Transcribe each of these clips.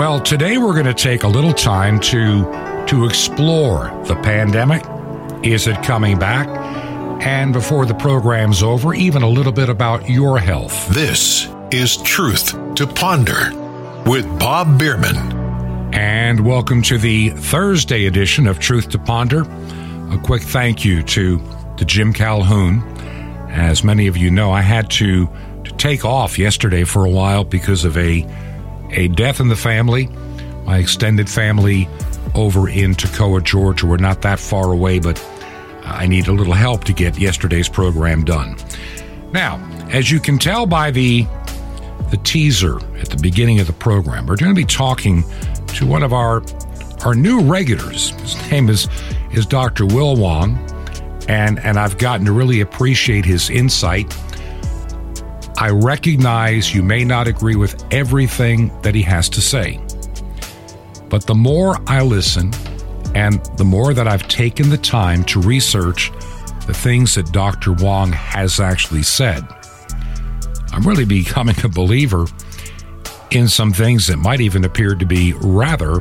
Well, today we're going to take a little time to to explore the pandemic. Is it coming back? And before the program's over, even a little bit about your health. This is Truth to Ponder with Bob Bierman. And welcome to the Thursday edition of Truth to Ponder. A quick thank you to, to Jim Calhoun. As many of you know, I had to, to take off yesterday for a while because of a, a death in the family. My extended family over in Toccoa, Georgia. We're not that far away, but uh, I need a little help to get yesterday's program done. Now, as you can tell by the the teaser at the beginning of the program, we're going to be talking to one of our our new regulars. His name is is Dr. Will Wong, and and I've gotten to really appreciate his insight. I recognize you may not agree with everything that he has to say. But the more I listen and the more that I've taken the time to research the things that Dr. Wong has actually said, I'm really becoming a believer in some things that might even appear to be rather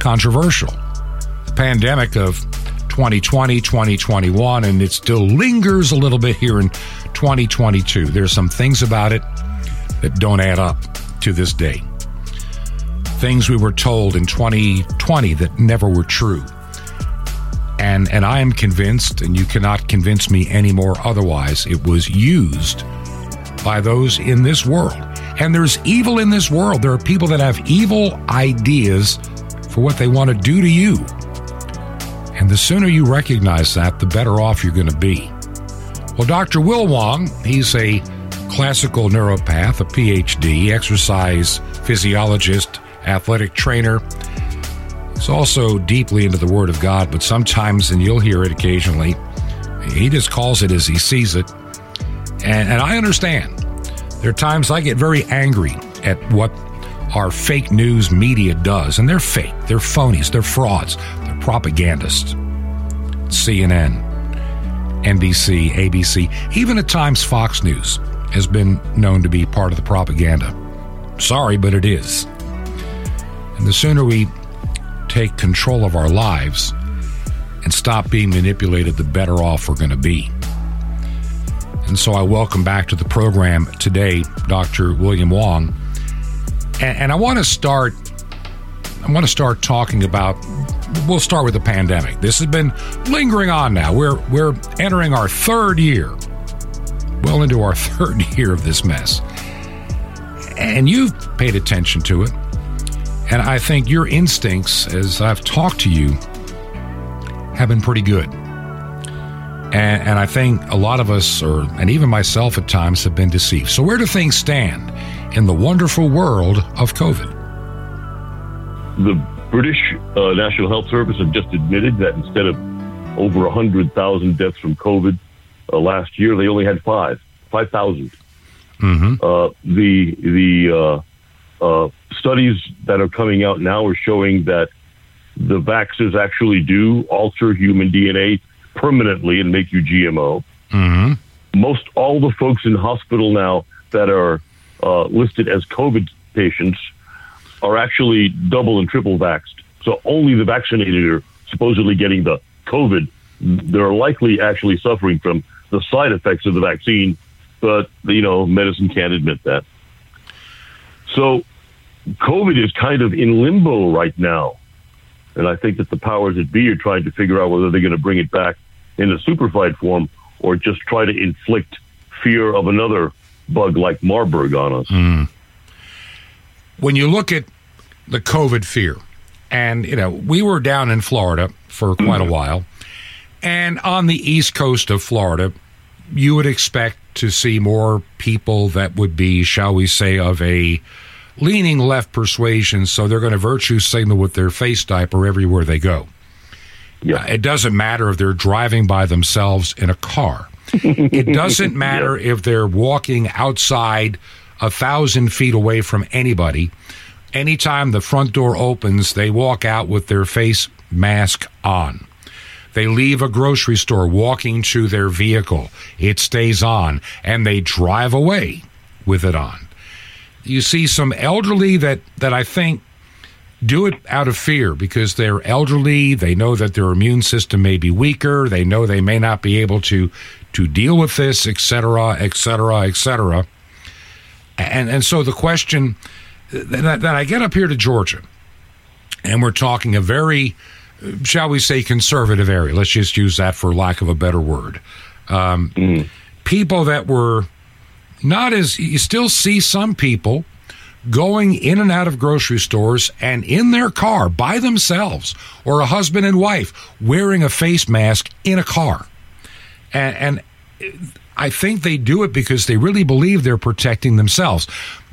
controversial. The pandemic of 2020, 2021, and it still lingers a little bit here in 2022. There's some things about it that don't add up to this day. Things we were told in 2020 that never were true. And, and I am convinced, and you cannot convince me anymore otherwise, it was used by those in this world and there's evil in this world. There are people that have evil ideas for what they want to do to you. And the sooner you recognize that, the better off you're going to be. Well, Dr. Will Wong, he's a classical naturopath, a PhD, exercise physiologist, athletic trainer. He's also deeply into the Word of God, but sometimes, and you'll hear it occasionally, he just calls it as he sees it. And, and I understand. There are times I get very angry at what our fake news media does, and they're fake, they're phonies, they're frauds, they're propagandists. CNN, NBC, ABC, even at times Fox News has been known to be part of the propaganda. Sorry, but it is. And the sooner we take control of our lives and stop being manipulated, the better off we're going to be. And so I welcome back to the program today Dr. William Wong. And, and I want to start I want to start talking about we'll start with the pandemic. This has been lingering on now. We're we're entering our third year. Well into our third year of this mess. And you've paid attention to it. And I think your instincts as I've talked to you have been pretty good. And, and I think a lot of us, or and even myself at times, have been deceived. So, where do things stand in the wonderful world of COVID? The British uh, National Health Service have just admitted that instead of over 100,000 deaths from COVID uh, last year, they only had five, 5,000. Mm-hmm. Uh, the the uh, uh, studies that are coming out now are showing that the vaccines actually do alter human DNA permanently and make you GMO. Mm-hmm. Most all the folks in hospital now that are uh, listed as COVID patients are actually double and triple vaxxed. So only the vaccinated are supposedly getting the COVID. They're likely actually suffering from the side effects of the vaccine, but you know medicine can't admit that. So COVID is kind of in limbo right now. And I think that the powers that be are trying to figure out whether they're going to bring it back in a superfied form or just try to inflict fear of another bug like Marburg on us. Mm. When you look at the COVID fear, and you know, we were down in Florida for quite a while, and on the east coast of Florida, you would expect to see more people that would be, shall we say, of a leaning left persuasion, so they're going to virtue signal with their face diaper everywhere they go. Yeah. Uh, it doesn't matter if they're driving by themselves in a car. it doesn't matter yeah. if they're walking outside a thousand feet away from anybody. Anytime the front door opens, they walk out with their face mask on. They leave a grocery store walking to their vehicle. It stays on, and they drive away with it on. You see some elderly that, that I think do it out of fear because they're elderly. They know that their immune system may be weaker. They know they may not be able to to deal with this, et cetera, et cetera, et cetera. And and so the question that, that I get up here to Georgia, and we're talking a very, shall we say, conservative area. Let's just use that for lack of a better word. Um, Mm-hmm. People that were not as you still see some people going in and out of grocery stores and in their car by themselves or a husband and wife wearing a face mask in a car and, and i think they do it because they really believe they're protecting themselves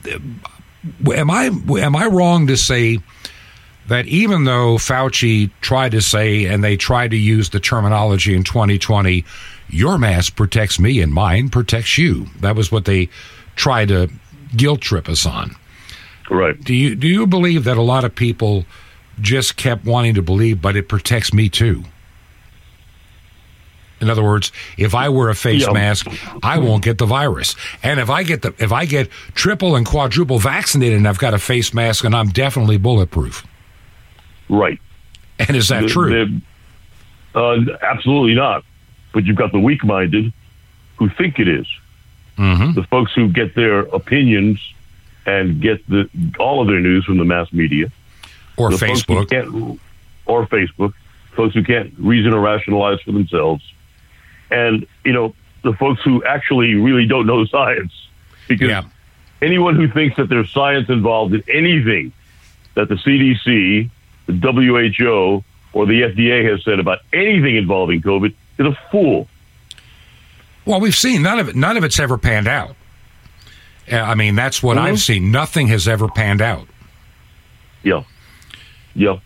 am i am i wrong to say that even though Fauci tried to say and they tried to use the terminology in 2020 your mask protects me and mine protects you that was what they tried to guilt trip us on Right. do you do you believe that a lot of people just kept wanting to believe, but it protects me too? In other words, if I wear a face Yeah. mask, I won't get the virus. And if I get the if I get triple and quadruple vaccinated and I've got a face mask and I'm definitely bulletproof. Right. And is that true? uh, absolutely not. But you've got the weak-minded who think it is. Mhm. The folks who get their opinions and get the all of their news from the mass media, Or the Facebook? or Facebook, folks who can't reason or rationalize for themselves, and you know the folks who actually really don't know science, because Yeah. anyone who thinks that there's science involved in anything that the CDC, the WHO, or the FDA has said about anything involving COVID is a fool. Well, we've seen none of it. None of it's ever panned out. Uh, I mean, that's what Mhm. I've seen. Nothing has ever panned out. Yeah, yeah.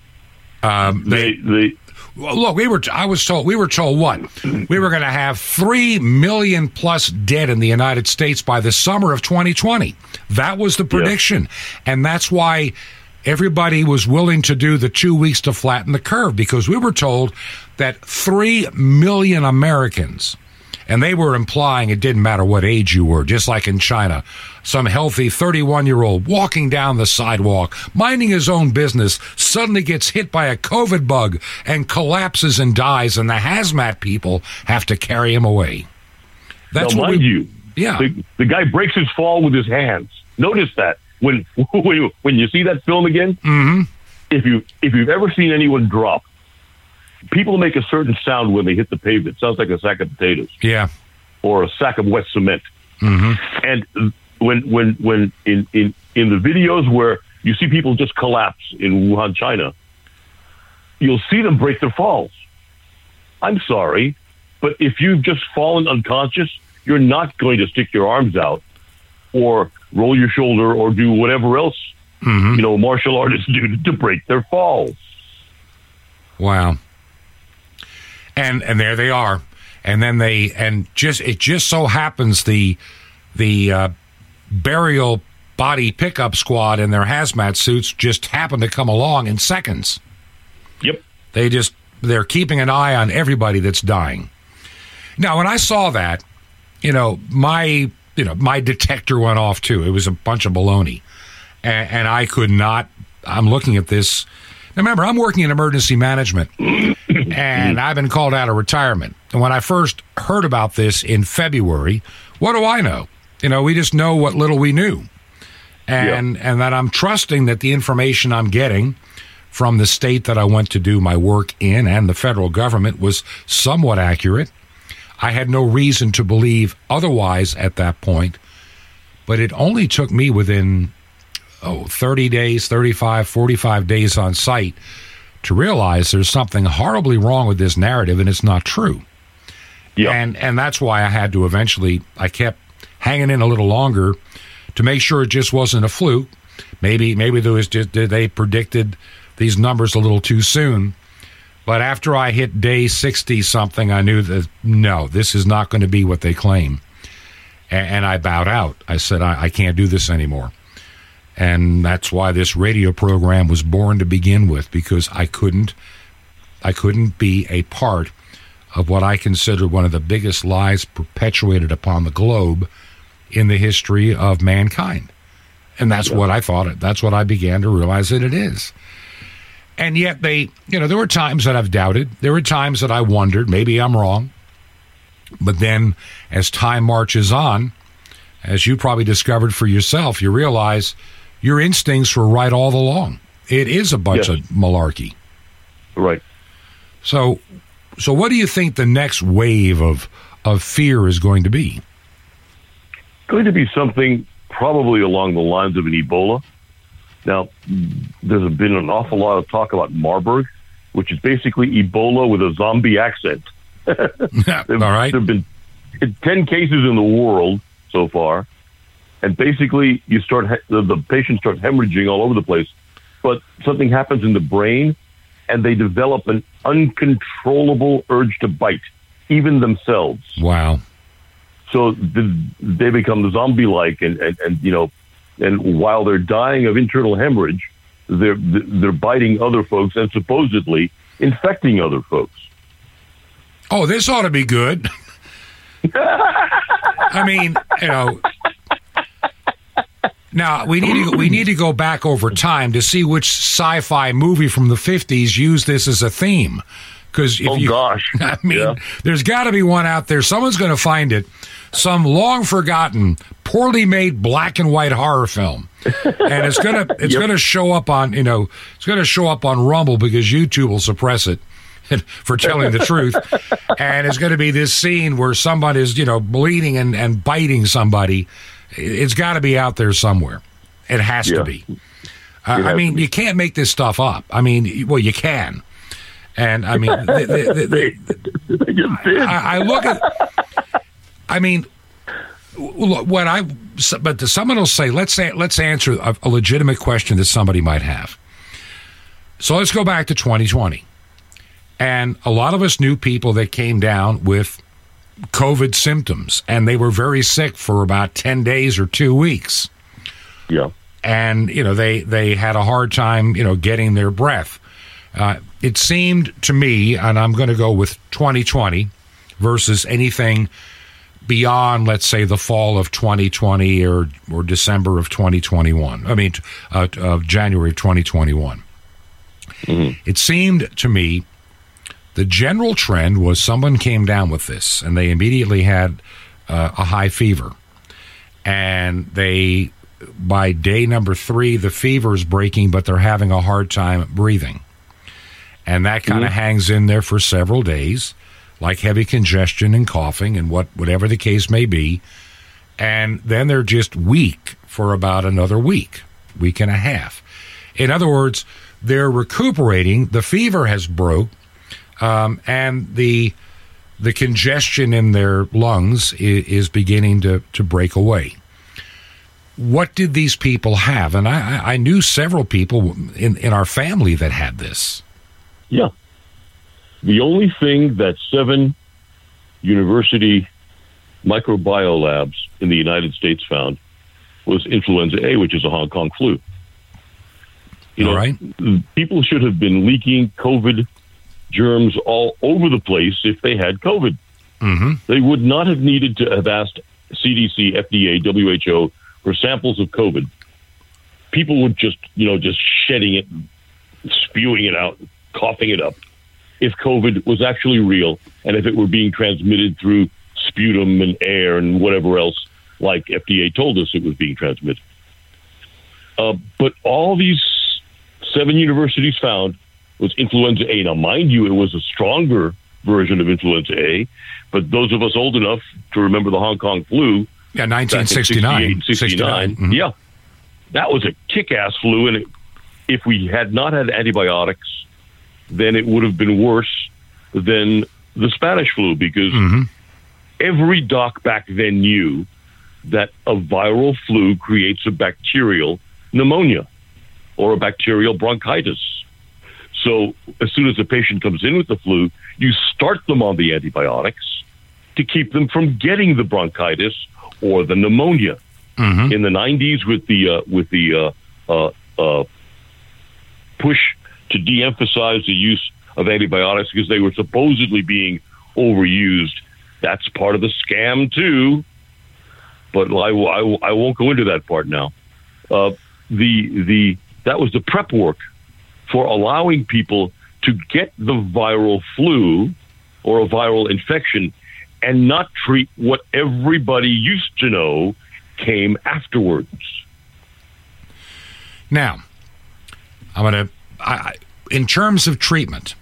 Um, They, they, Well, look, we were. I was told we were told what we were going to have three million plus dead in the United States by the summer of 2020. That was the prediction, and that's why everybody was willing to do the two weeks to flatten the curve because we were told that three million Americans. And they were implying it didn't matter what age you were, just like in China. Some healthy 31 year old walking down the sidewalk, minding his own business, suddenly gets hit by a COVID bug and collapses and dies, and the hazmat people have to carry him away. That's now, what mind we, you, Yeah. the, the guy breaks his fall with his hands. Notice that when when you, when you see that film again. hmm If you if you've ever seen anyone drop, people make a certain sound when they hit the pavement. It sounds like a sack of potatoes Yeah. or a sack of wet cement. hmm And when when when in in in the videos where you see people just collapse in Wuhan, China, you'll see them break their falls. I'm sorry, but if you've just fallen unconscious, you're not going to stick your arms out or roll your shoulder or do whatever else hmm you know martial artists do to break their falls. Wow. And and there they are. And then they and just it just so happens the the uh, burial body pickup squad in their hazmat suits just happen to come along in seconds. Yep. They just they're keeping an eye on everybody that's dying. Now, when I saw that, you know, my you know my detector went off too. It was a bunch of baloney, and, and I could not. I'm looking at this. Now, remember, I'm working in emergency management, and I've been called out of retirement. And when I first heard about this in February, what do I know? You know, we just know what little we knew, and and that I'm trusting that the information I'm getting from the state that I went to do my work in and the federal government was somewhat accurate. I had no reason to believe otherwise at that point, but it only took me within oh 30 days, 35, 45 days on site to realize there's something horribly wrong with this narrative and it's not true. Yeah. And and that's why I had to eventually I kept hanging in a little longer to make sure it just wasn't a fluke. Maybe maybe there was just they predicted these numbers a little too soon. But after I hit day 60 something, I knew that no, this is not going to be what they claim. And, and I bowed out. I said, I, I can't do this anymore. And that's why this radio program was born to begin with, because I couldn't, I couldn't be a part of what I consider one of the biggest lies perpetuated upon the globe in the history of mankind. And that's what I thought it. That's what I began to realize that it is. And yet they, you know, there were times that I've doubted. There were times that I wondered, maybe I'm wrong. But then as time marches on, as you probably discovered for yourself, you realize your instincts were right all along. It is a bunch Yes. of malarkey. Right. So, so what do you think the next wave of of fear is going to be? going to be something probably along the lines of an Ebola. Now, there's been an awful lot of talk about Marburg, which is basically Ebola with a zombie accent. all right. There have been 10 cases in the world so far. And basically, you start he- the, the patient starts hemorrhaging all over the place. But something happens in the brain, and they develop an uncontrollable urge to bite, even themselves Wow. so the, they become zombie-like, and, and, and you know, and while they're dying of internal hemorrhage, they're they're biting other folks and supposedly infecting other folks. Oh, this ought to be good. I mean, you know. Now we need to we need to go back over time to see which sci-fi movie from the fifties used this as a theme. Because Oh, you, gosh. I mean, Yeah. there's got to be one out there. Someone's going to find it. Some long forgotten, poorly made black and white horror film, and it's gonna it's Yep. gonna show up on you know it's gonna show up on Rumble because YouTube will suppress it for telling the truth, and it's going to be this scene where someone is you know bleeding and, and biting somebody. It's got to be out there somewhere. It has Yeah. to be. Uh, I mean, you can't make this stuff up. I mean, well, you can, and I mean, the, the, the, the, They. I, I look at. I mean, what I but someone will say, let's say, let's answer a, a legitimate question that somebody might have. So let's go back to 2020, and a lot of us knew people that came down with COVID symptoms, and they were very sick for about 10 days or two weeks yeah, and you know they they had a hard time you know getting their breath. Uh, it seemed to me, and I'm going to go with 2020 versus anything beyond, let's say, the fall of 2020 or or December of 2021. I mean, uh, of January of 2021. It seemed to me the general trend was someone came down with this, and they immediately had uh, a high fever, and they by day number three, the fever is breaking, but they're having a hard time breathing. And that kind of hangs in there for several days, like heavy congestion and coughing and what whatever the case may be. And then they're just weak for about another week, week and a half. In other words, they're recuperating. The fever has broke, um, and the the congestion in their lungs is, is beginning to, to break away what did these people have? And I, I- knew several people in, in our family that had this. yeah. The only thing that seven university microbiolabs labs in the United States found was influenza A, which is a Hong Kong flu. You know, right. people should have been leaking COVID germs all over the place if they had COVID. Mm-hmm. They would not have needed to have asked CDC, FDA, WHO for samples of COVID. People would just, you know, just shedding it, spewing it out, coughing it up. If COVID was actually real and if it were being transmitted through sputum and air and whatever else, like FDA told us it was being transmitted. Uh, but all these seven universities found was influenza A. Now, mind you, it was a stronger version of influenza A, but those of us old enough to remember the Hong Kong flu Yeah, back 1969. 68, 69, Mhm. yeah, that was a kick-ass flu, and it, if we had not had antibiotics, then it would have been worse than the Spanish flu because Mhm. every doc back then knew that a viral flu creates a bacterial pneumonia or a bacterial bronchitis. So as soon as a patient comes in with the flu, you start them on the antibiotics to keep them from getting the bronchitis or the pneumonia. Mhm. In the 90s, with the uh, with the uh, uh, uh, push to de-emphasize the use of antibiotics because they were supposedly being overused, that's part of the scam too. But I, I, I won't go into that part now. Uh, the the that was the prep work for allowing people to get the viral flu or a viral infection and not treat what everybody used to know came afterwards. Now, I'm going to, in terms of treatment,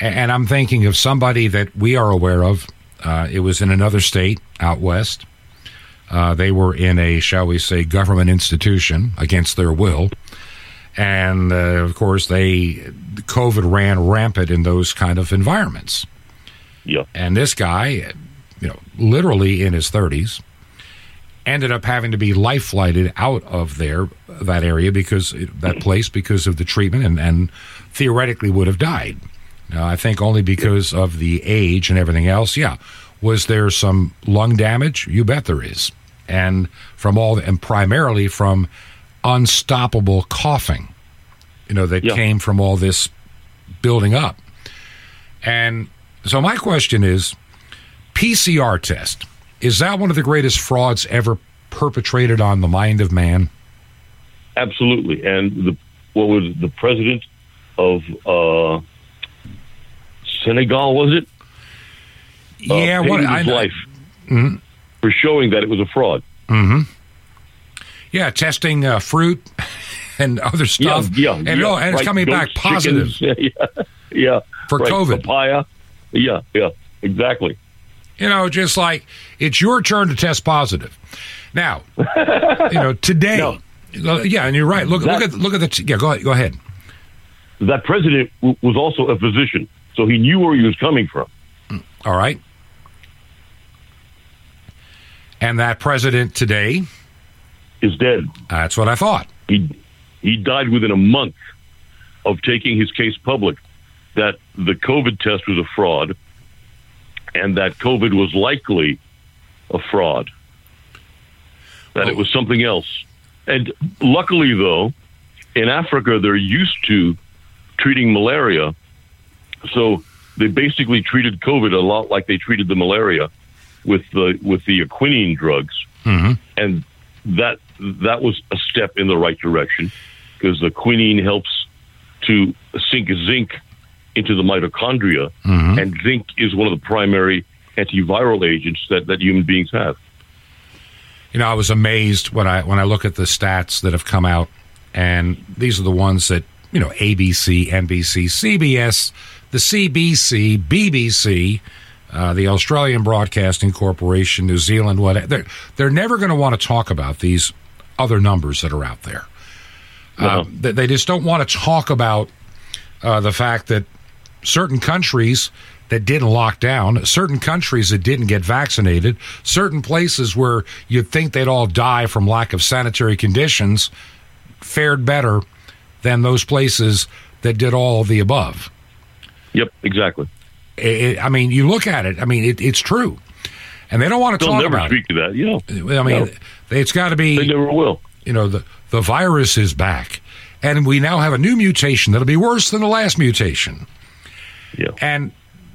and I'm thinking of somebody that we are aware of. Uh, it was in another state out west. Uh, they were in a, shall we say, government institution against their will. And uh, of course, they COVID ran rampant in those kind of environments. Yeah. And this guy, you know, literally in his 30s, ended up having to be life flighted out of there that area because that place because of the treatment and, and theoretically would have died. Now, I think only because of the age and everything else. Yeah, was there some lung damage? You bet there is, and from all and primarily from unstoppable coughing. You know that Yeah. came from all this building up, and so my question is, PCR test is that one of the greatest frauds ever perpetrated on the mind of man? Absolutely. And the what was the president of uh, Senegal was it? Uh, yeah, paid what his I life Mhm. for showing that it was a fraud. Yeah, testing uh, fruit and other stuff. Yeah, yeah, and, yeah. oh, and it's Right, coming back positive. chickens, yeah, yeah, For right, COVID. papaya. Yeah, yeah, exactly. You know, just like it's your turn to test positive. Now, you know, today. No. Yeah, and you're right. Look, look at look at the. T- yeah, go ahead. Go ahead. That president w- was also a physician, so he knew where he was coming from. All right. And that president today. Is dead. That's what I thought. He he died within a month of taking his case public that the COVID test was a fraud and that COVID was likely a fraud. That it was something else. And luckily though, in Africa they're used to treating malaria. So they basically treated COVID a lot like they treated the malaria with the with the quinine drugs. Mm-hmm. And that that was a step in the right direction because the quinine helps to sink zinc into the mitochondria, mm-hmm. and zinc is one of the primary antiviral agents that, that human beings have. You know, I was amazed when I when I look at the stats that have come out, and these are the ones that you know ABC, NBC, CBS, the CBC, BBC, uh, the Australian Broadcasting Corporation, New Zealand. What they're they're never going to want to talk about these other numbers that are out there. Uh-huh. Uh, they, they just don't want to talk about uh, the fact that certain countries that didn't lock down, certain countries that didn't get vaccinated, certain places where you'd think they'd all die from lack of sanitary conditions fared better than those places that did all of the above. Yep, exactly. I I mean, you look at it, I mean, it, it's true. And they don't want to They'll talk never about speak to that. You know. I mean, No. it's got to be they never will. you know the the virus is back and we now have a new mutation that'll be worse than the last mutation Yeah. and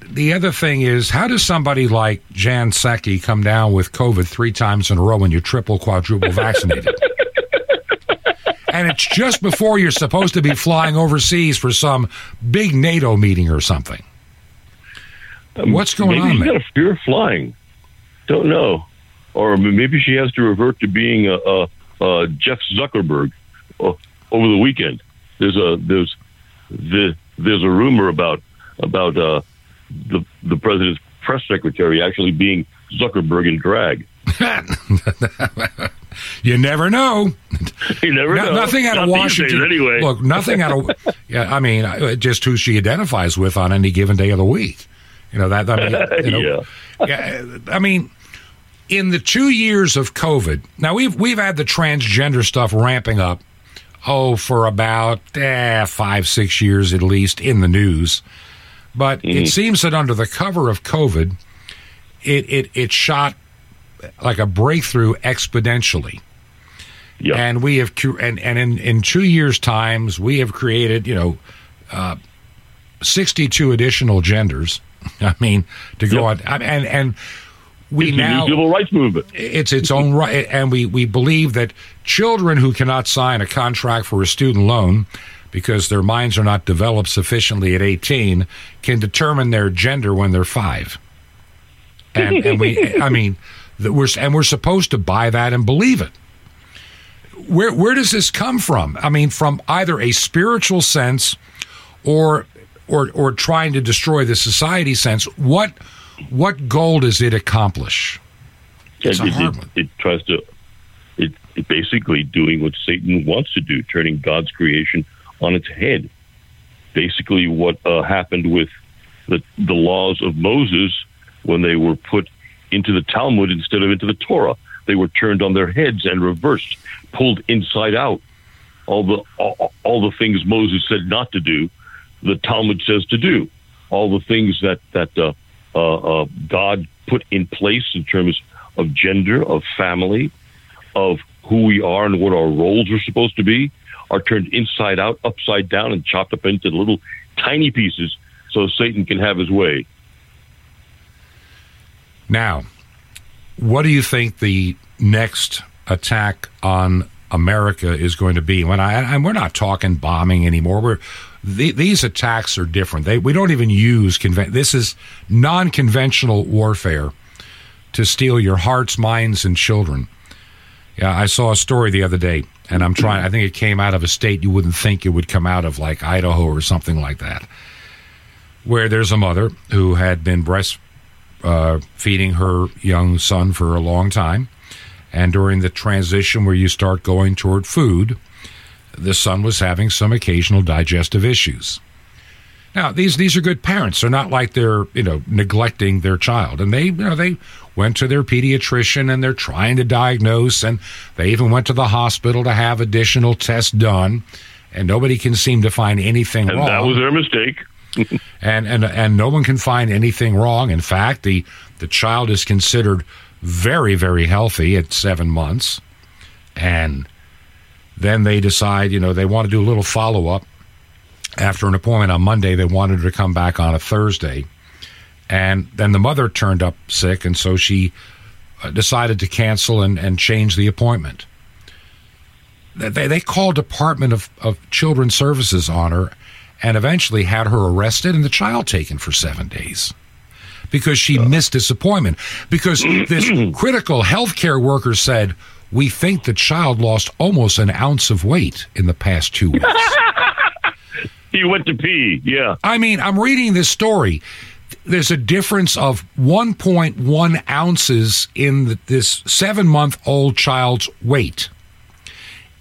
the other thing is how does somebody like Jen Psaki come down with covid three times in a row when you're triple quadruple vaccinated and it's just before you're supposed to be flying overseas for some big nato meeting or something what's going maybe on there got a fear of flying. Don't know. Or maybe she has to revert to being a, a, a Jeff Zuckerberg uh, over the weekend. There's a there's the there's a rumor about about uh, the the president's press secretary actually being Zuckerberg in drag. you never know You never No- know. nothing out Not of Washington. anyway. Look, nothing out of. Yeah, I mean, uh, just who she identifies with on any given day of the week. You know that. I mean, you know, yeah. I mean, in the two years of COVID, now we've we've had the transgender stuff ramping up. Oh, for about eh, five, six years at least in the news, but it seems that under the cover of COVID, it it it shot like a breakthrough exponentially yeah. and we have and and in in two years times we have created you know uh, 62 additional genders i mean to go Yep. on and and we it's now civil rights movement. it's its own right and we we believe that children who cannot sign a contract for a student loan because their minds are not developed sufficiently at 18, can determine their gender when they're five. And, and we, I mean, we're, and we're supposed to buy that and believe it. Where, where does this come from? I mean, from either a spiritual sense or, or, or trying to destroy the society sense. What, what goal does it accomplish? It's it, it, it, tries to, it, it basically doing what Satan wants to do, turning God's creation on its head. Basically, what uh, happened with the, the laws of Moses when they were put into the Talmud instead of into the Torah. They were turned on their heads and reversed, pulled inside out. All the all, all the things Moses said not to do, the Talmud says to do. All the things that that uh, uh, uh, God put in place in terms of gender, of family, of who we are and what our roles are supposed to be, are turned inside out, upside down, and chopped up into little tiny pieces so Satan can have his way. Now, what do you think the next attack on America is going to be? When I and we're not talking bombing anymore. We're the, these attacks are different. They we don't even use conven- This is non-conventional warfare to steal your hearts, minds, and children. Yeah, I saw a story the other day, and I'm trying. I think it came out of a state you wouldn't think it would come out of, like Idaho or something like that, where there's a mother who had been breast uh, feeding her young son for a long time. And during the transition where you start going toward food, the son was having some occasional digestive issues. Now, these these are good parents. They're not like they're, you know, neglecting their child. And they, you know, they went to their pediatrician and they're trying to diagnose and they even went to the hospital to have additional tests done and nobody can seem to find anything and wrong. That was their mistake. and and and no one can find anything wrong. In fact, the the child is considered very very healthy at seven months, and then they decide, you know, they want to do a little follow up. After an appointment on Monday, they wanted her to come back on a Thursday, and then the mother turned up sick, and so she uh, decided to cancel and, and change the appointment. They, they called Department of, of Children's Services on her and eventually had her arrested and the child taken for seven days because she uh. missed this appointment. Because this critical healthcare worker said, We think the child lost almost an ounce of weight in the past two weeks. he went to pee, yeah. I mean, I'm reading this story. There's a difference of 1.1 ounces in the, this seven month old child's weight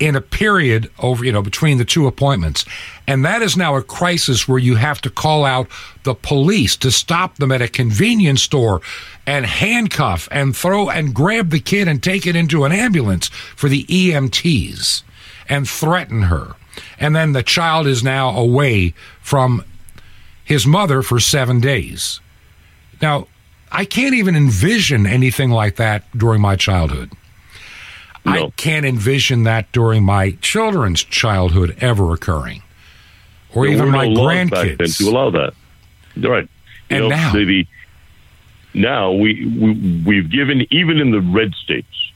in a period over, you know, between the two appointments. And that is now a crisis where you have to call out the police to stop them at a convenience store and handcuff and throw and grab the kid and take it into an ambulance for the EMTs and threaten her. And then the child is now away from his mother for seven days. Now, I can't even envision anything like that during my childhood. No. I can't envision that during my children's childhood ever occurring, or there even my no grandkids. to allow that, right? You and know, now, the, now we, we we've given even in the red states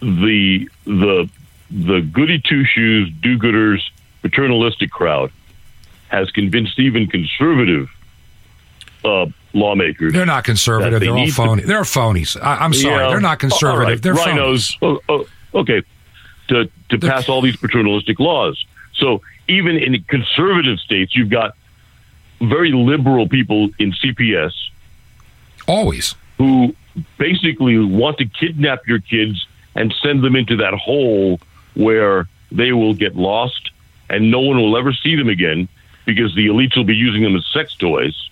the the the goody two shoes, do gooders, paternalistic crowd has convinced even conservative uh, lawmakers. They're not conservative. They are all phony. To, they're phonies. I, am sorry. Yeah, they're not conservative. Right. They're RINOs. Oh, oh, okay, to to they're, pass all these paternalistic laws. So even in conservative states, you've got very liberal people in CPS. Always. Who basically want to kidnap your kids and send them into that hole where they will get lost and no one will ever see them again because the elites will be using them as sex toys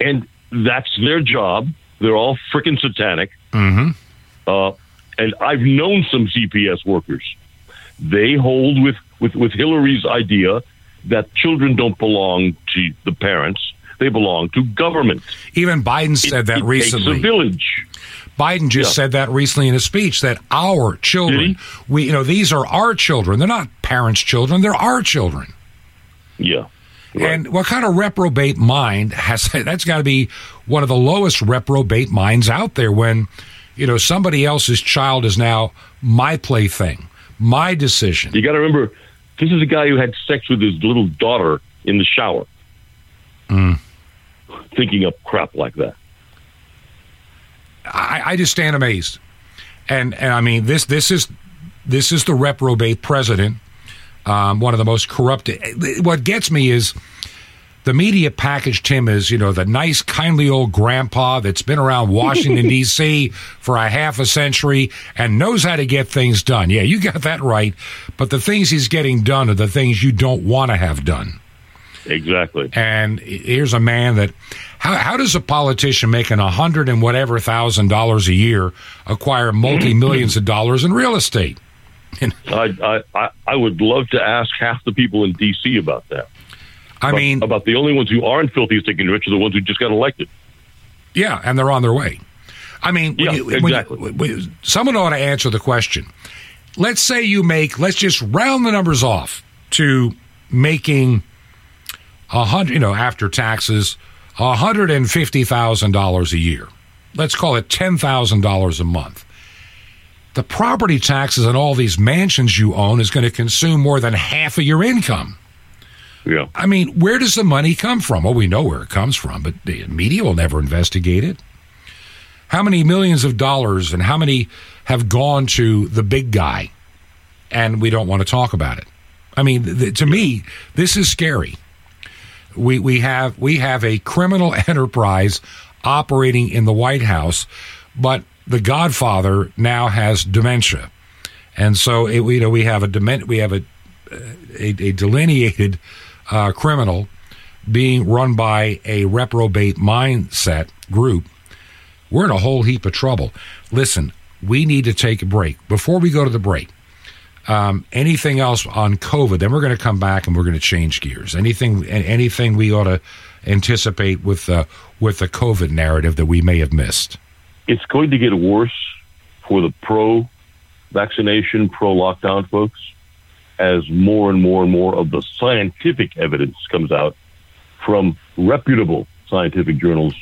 and that's their job. They're all freaking satanic. Mm-hmm. Uh, and I've known some CPS workers. They hold with, with, with Hillary's idea that children don't belong to the parents; they belong to government. Even Biden said it, that it recently. Takes a village. Biden just yeah. said that recently in a speech that our children, we you know these are our children. They're not parents' children. They're our children. Yeah. Right. And what kind of reprobate mind has that's got to be one of the lowest reprobate minds out there when you know somebody else's child is now my plaything, my decision. You got to remember This is a guy who had sex with his little daughter in the shower, Mm. Thinking up crap like that. I, I just stand amazed. And and I mean this this is this is the reprobate president, um, one of the most corrupt. What gets me is the media packaged him as you know the nice, kindly old grandpa that's been around Washington D.C. for a half a century and knows how to get things done. Yeah, you got that right. But the things he's getting done are the things you don't want to have done. Exactly. And here's a man that how how does a politician making a hundred and whatever thousand dollars a year acquire multi millions of dollars in real estate? I, I I would love to ask half the people in D.C. about that. I mean, about the only ones who aren't filthy stinking rich are the ones who just got elected. yeah, and they're on their way. I mean, Yeah, you- when you- exactly. when- someone ought to answer the question. Let's say you make, let's just round the numbers off to making a hundred, you know, after taxes, a hundred and fifty thousand dollars a year. Let's call it ten thousand dollars a month. The property taxes on all these mansions you own is going to consume more than half of your income. Yeah. I mean, where does the money come from? Well, we know where it comes from, but the media will never investigate it. How many millions of dollars and how many have gone to the big guy, and we don't want to talk about it? I mean, th- to me, this is scary. We we have we have a criminal enterprise operating in the White House, but the Godfather now has dementia, and so it, you know we have a dement we have a a, a delineated uh, criminal being run by a reprobate mindset group, we're in a whole heap of trouble. Listen, we need to take a break. Before we go to the break, um, anything else on COVID, then we're going to come back and we're going to change gears. Anything, anything we ought to anticipate with the with the COVID narrative that we may have missed. It's going to get worse for the pro vaccination, pro lockdown folks as more and more and more of the scientific evidence comes out from reputable scientific journals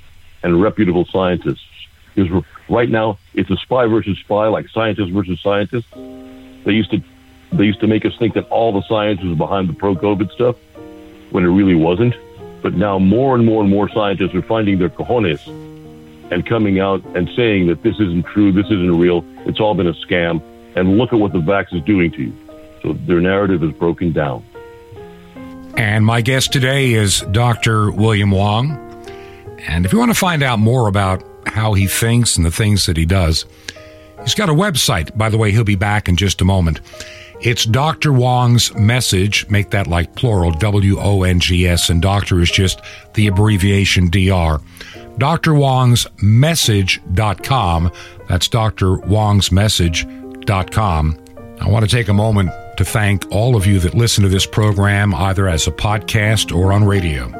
and reputable scientists. Because right now it's a spy versus spy, like scientist versus scientist. They used to they used to make us think that all the science was behind the pro COVID stuff when it really wasn't. But now more and more and more scientists are finding their cojones and coming out and saying that this isn't true, this isn't real, it's all been a scam, and look at what the vax is doing to you. So their narrative is broken down. And my guest today is Dr. William Wong. And if you want to find out more about how he thinks and the things that he does, he's got a website. By the way, he'll be back in just a moment. It's Dr. Wong's message. Make that like plural, W O N G S, and doctor is just the abbreviation DR. Dr. Wong's message.com. That's Dr. Wong's message.com. I want to take a moment to thank all of you that listen to this program either as a podcast or on radio.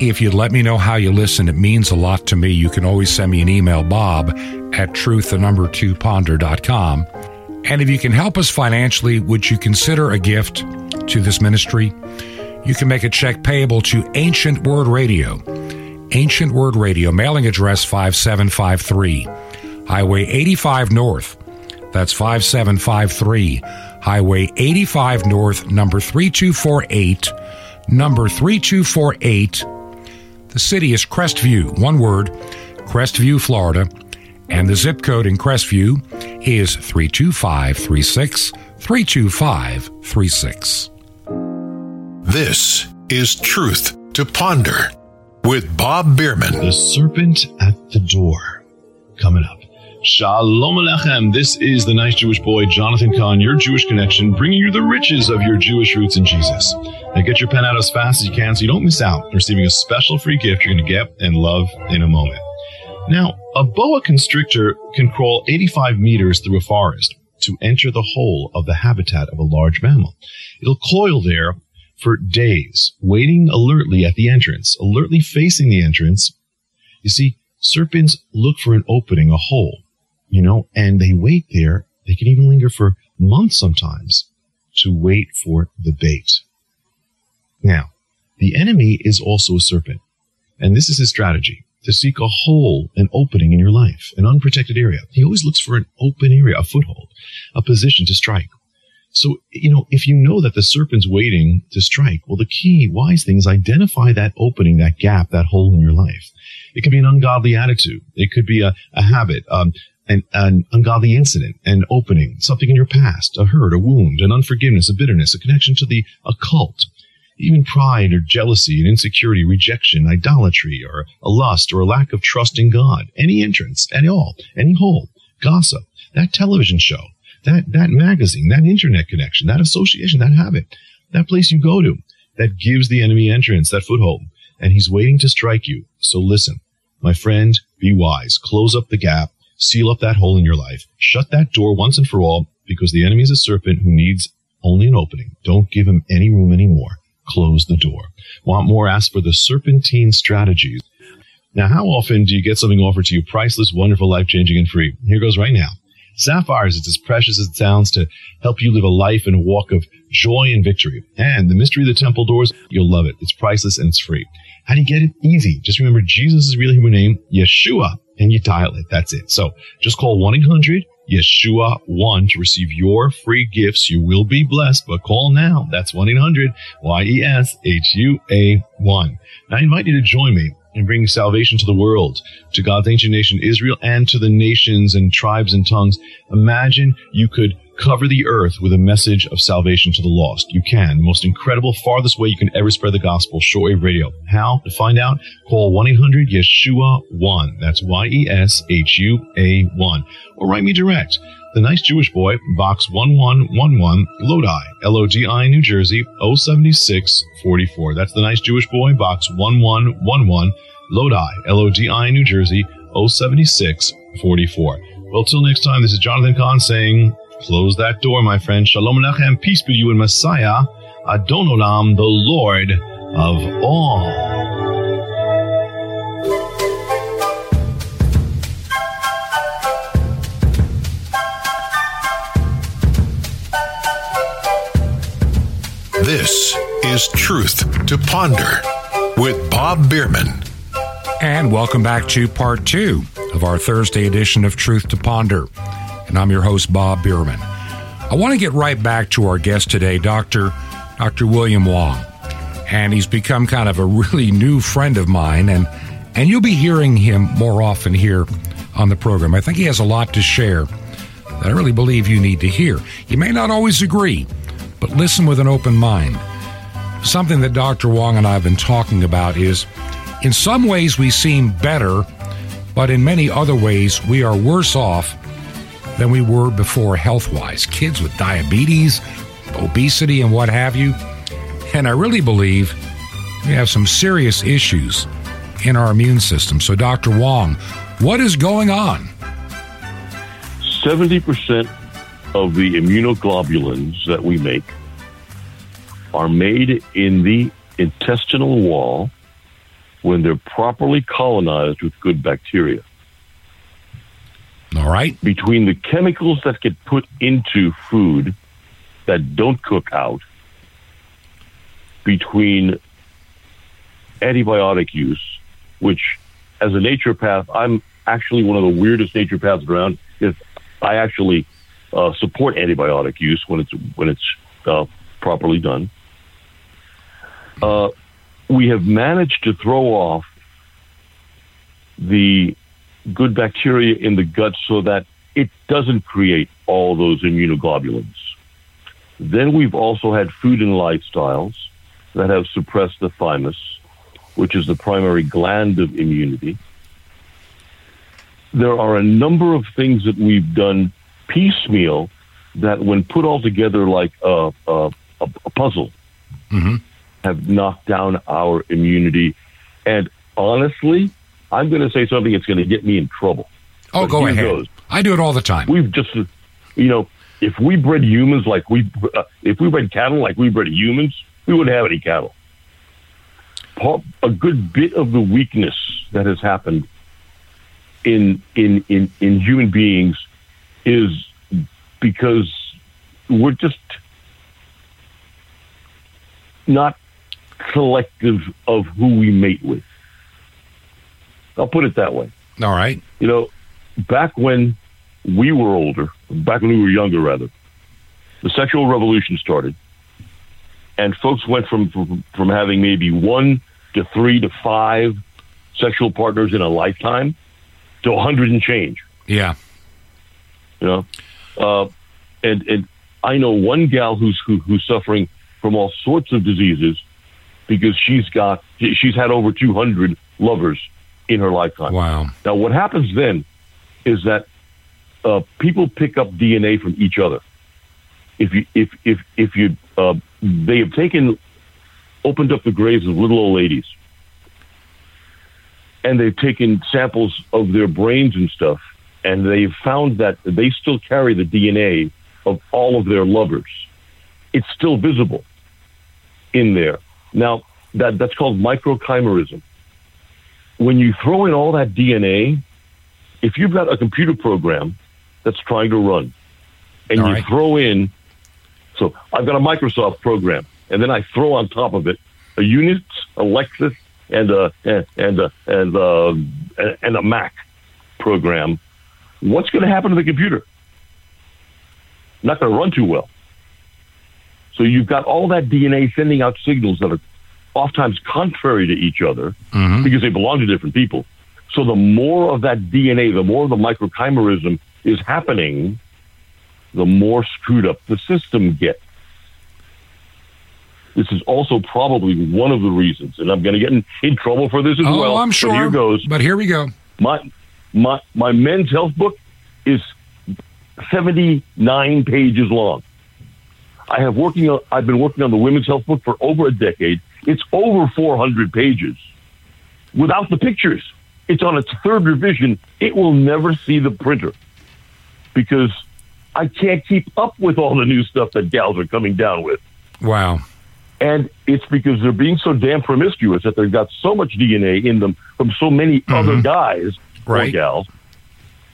If you'd let me know how you listen, it means a lot to me. You can always send me an email, bob at truth, the number two ponder.com. And if you can help us financially, would you consider a gift to this ministry? You can make a check payable to Ancient Word Radio. Ancient Word Radio, mailing address 5753, Highway 85 North. That's 5753, Highway 85 North, number 3248, number 3248. The city is Crestview, one word, Crestview, Florida, and the zip code in Crestview is 32536, 32536. This is Truth to Ponder with Bob Bierman. The Serpent at the Door. Coming up. Shalom Alechem. This is the nice Jewish boy, Jonathan Cahn, your Jewish connection, bringing you the riches of your Jewish roots in Jesus. Now get your pen out as fast as you can so you don't miss out on receiving a special free gift you're going to get and love in a moment. Now, a boa constrictor can crawl 85 meters through a forest to enter the hole of the habitat of a large mammal. It'll coil there for days, waiting alertly at the entrance, alertly facing the entrance. You see, serpents look for an opening, a hole, you know, and they wait there. They can even linger for months sometimes to wait for the bait. Now, the enemy is also a serpent, and this is his strategy to seek a hole, an opening in your life, an unprotected area. He always looks for an open area, a foothold, a position to strike. So, you know, if you know that the serpent's waiting to strike, well, the key wise thing is identify that opening, that gap, that hole in your life. It could be an ungodly attitude. It could be a, a habit, um, an, an ungodly incident, an opening, something in your past, a hurt, a wound, an unforgiveness, a bitterness, a connection to the occult, even pride or jealousy and insecurity, rejection, idolatry, or a lust or a lack of trust in God, any entrance, any all, any hole, gossip, that television show, that, that magazine, that internet connection, that association, that habit, that place you go to that gives the enemy entrance, that foothold, and he's waiting to strike you. So listen, my friend, be wise. Close up the gap, seal up that hole in your life, shut that door once and for all, because the enemy is a serpent who needs only an opening. Don't give him any room anymore. Close the door. Want more? Ask for the serpentine strategies. Now, how often do you get something offered to you priceless, wonderful, life changing, and free? Here goes right now. Sapphires, it's as precious as it sounds to help you live a life and a walk of joy and victory. And the mystery of the temple doors, you'll love it. It's priceless and it's free. How do you get it? Easy. Just remember Jesus' real Hebrew name, Yeshua, and you dial it. That's it. So just call 1-800 Yeshua 1 to receive your free gifts. You will be blessed, but call now. That's 1-800 Y-E-S-H-U-A 1. Now I invite you to join me in bringing salvation to the world, to God's ancient nation Israel, and to the nations and tribes and tongues. Imagine you could cover the earth with a message of salvation to the lost. You can. Most incredible, farthest way you can ever spread the gospel, shortwave radio. How? To find out, call 1-800-YESHUA-1. That's Y-E-S-H-U-A 1. Or write me direct. The Nice Jewish Boy, Box 1111, Lodi, L-O-D-I, New Jersey, 07644. That's The Nice Jewish Boy, Box 1111, Lodi, L-O-D-I, New Jersey, 07644. Well, till next time, this is Jonathan Cahn saying, close that door, my friend. Shalom Aleichem, peace be to you and Messiah, Adon Olam, the Lord of all. This is Truth to Ponder with Bob Bierman. And welcome back to part two of our Thursday edition of Truth to Ponder. And I'm your host, Bob Bierman. I want to get right back to our guest today, Dr. Dr. William Wong. And he's become kind of a really new friend of mine, and, and you'll be hearing him more often here on the program. I think he has a lot to share that I really believe you need to hear. You may not always agree, but listen with an open mind. Something that Dr. Wong and I have been talking about is in some ways we seem better, but in many other ways we are worse off than we were before health wise. Kids with diabetes, obesity, and what have you. And I really believe we have some serious issues in our immune system. So, Dr. Wong, what is going on? 70% of the immunoglobulins that we make are made in the intestinal wall when they're properly colonized with good bacteria. All right. Between the chemicals that get put into food that don't cook out, between antibiotic use, which as a naturopath, I'm actually one of the weirdest naturopaths around. Is I actually uh, support antibiotic use when it's when it's uh, properly done. Uh, we have managed to throw off the good bacteria in the gut so that it doesn't create all those immunoglobulins. Then we've also had food and lifestyles that have suppressed the thymus, which is the primary gland of immunity. There are a number of things that we've done piecemeal that, when put all together like a, a, a puzzle, mm-hmm. have knocked down our immunity. And honestly, I'm going to say something that's going to get me in trouble. Oh, But go ahead. goes. I do it all the time. We've just, you know, if we bred humans like we, uh, if we bred cattle like we bred humans, we wouldn't have any cattle. A good bit of the weakness that has happened in in in in human beings is because we're just not selective of who we mate with. I'll put it that way. All right. You know, back when we were older, back when we were younger, rather, the sexual revolution started, and folks went from from, from having maybe one to three to five sexual partners in a lifetime to a hundred and change. Yeah. You know, uh, and and I know one gal who's who, who's suffering from all sorts of diseases because she's got she's had over 200 lovers in her lifetime. Wow. Now, what happens then is that uh, people pick up DNA from each other. If you if if if you uh, they have taken opened up the graves of little old ladies, and they've taken samples of their brains and stuff, and they've found that they still carry the DNA of all of their lovers. It's still visible in there. Now that that's called microchimerism. When you throw in all that DNA, if you've got a computer program that's trying to run, and All you right. throw in, so I've got a Microsoft program, and then I throw on top of it a Unix, a Linux, and a and and a, and a, and uh, a Mac program. What's going to happen to the computer? Not going to run too well. So you've got all that DNA sending out signals that are oftentimes contrary to each other mm-hmm. because they belong to different people. So the more of that DNA, the more of the microchimerism is happening, the more screwed up the system gets. This is also probably one of the reasons, and I'm going to get in, in trouble for this as Oh, well. I'm but sure. here goes But here we go. my my my men's health book is 79 pages long. I have working on, I've been working on the women's health book for over a decade. It's over 400 pages without the pictures. It's on its third revision. It will never see the printer because I can't keep up with all the new stuff that gals are coming down with. Wow. And it's because they're being so damn promiscuous that they've got so much DNA in them from so many mm-hmm. other guys or gals.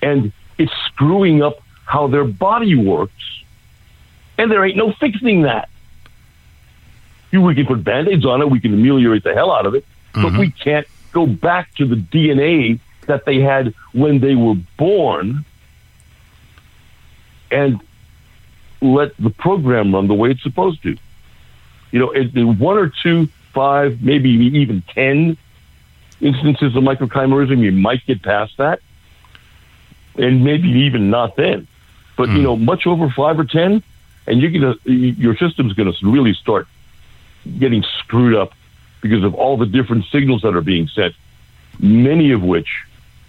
And it's screwing up how their body works. And there ain't no fixing that. You, we can put band aids on it, we can ameliorate the hell out of it, but mm-hmm. we can't go back to the DNA that they had when they were born and let the program run the way it's supposed to. You know, it, one or two, five, maybe even ten instances of microchimerism, you might get past that, and maybe even not then. But you mm. know, much over five or ten, and you're gonna your system's gonna really start getting screwed up because of all the different signals that are being sent, many of which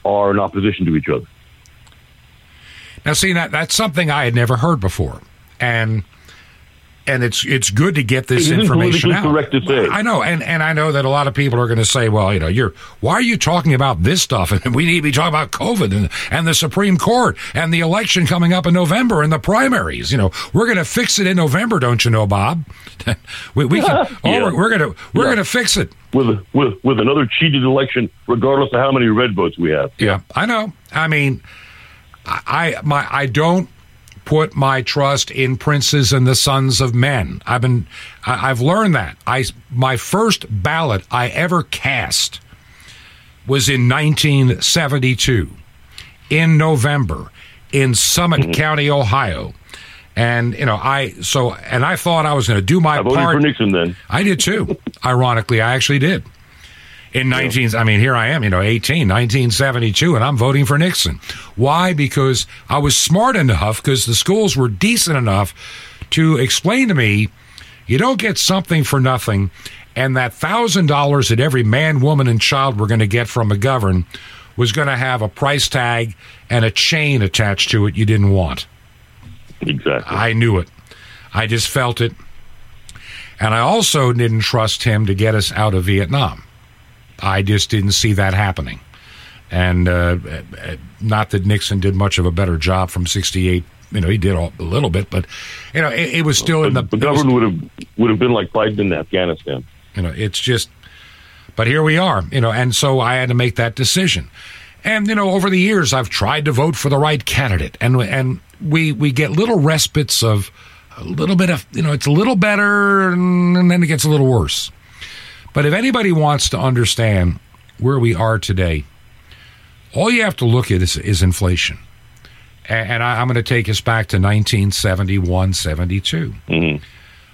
are in opposition to each other. Now, see that that's something I had never heard before, and and it's it's good to get this It information out. correct to say. I know, and and I know that a lot of people are going to say, well, you know, you're why are you talking about this stuff? And we need to be talking about COVID and and the Supreme Court and the election coming up in November and the primaries. You know, we're going to fix it in November, don't you know, Bob? we, we can. Oh, Yeah. we're, we're gonna we're Yeah. gonna fix it. With, with with another cheated election, regardless of how many red votes we have. Yeah, I know. I mean, I I- my I don't put my trust in princes and the sons of men. I've been I've learned that. I my first ballot I ever cast was in 1972 in November in Summit mm-hmm. County, Ohio. And you know, I so and I thought I was going to do my I voted part. for Nixon then. I did too. Ironically, I actually did. In 19, I mean, here I am, you know, 18, 1972, and I'm voting for Nixon. Why? Because I was smart enough, because the schools were decent enough to explain to me, you don't get something for nothing, and that thousand dollars that every man, woman, and child were going to get from McGovern was going to have a price tag and a chain attached to it you didn't want. Exactly. I knew it. I just felt it. And I also didn't trust him to get us out of Vietnam. I just didn't see that happening. And uh, not that Nixon did much of a better job from 68. You know, he did all, a little bit, but, you know, it, it was still in the. the it was- government would have would have been like Biden in Afghanistan. you know, it's just, but here we are, you know, and so I had to make that decision. And you know, over the years, I've tried to vote for the right candidate, and and we we get little respites of a little bit of you know, it's a little better, and then it gets a little worse. But if anybody wants to understand where we are today, all you have to look at is, is inflation. and I, am going to take us back to 1971, 72. Mm-hmm.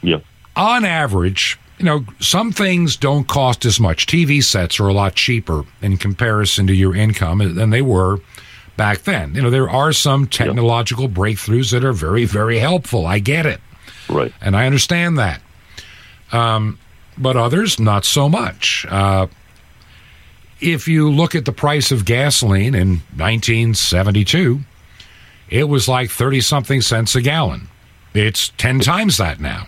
Yeah. On average, you know, some things don't cost as much. TV sets are a lot cheaper in comparison to your income than they were back then. You know, there are some technological yep. breakthroughs that are very, very helpful. I get it. Right. And I understand that. Um, but others, not so much. Uh, if you look at the price of gasoline in 1972, it was like 30 something cents a gallon. It's 10 times that now.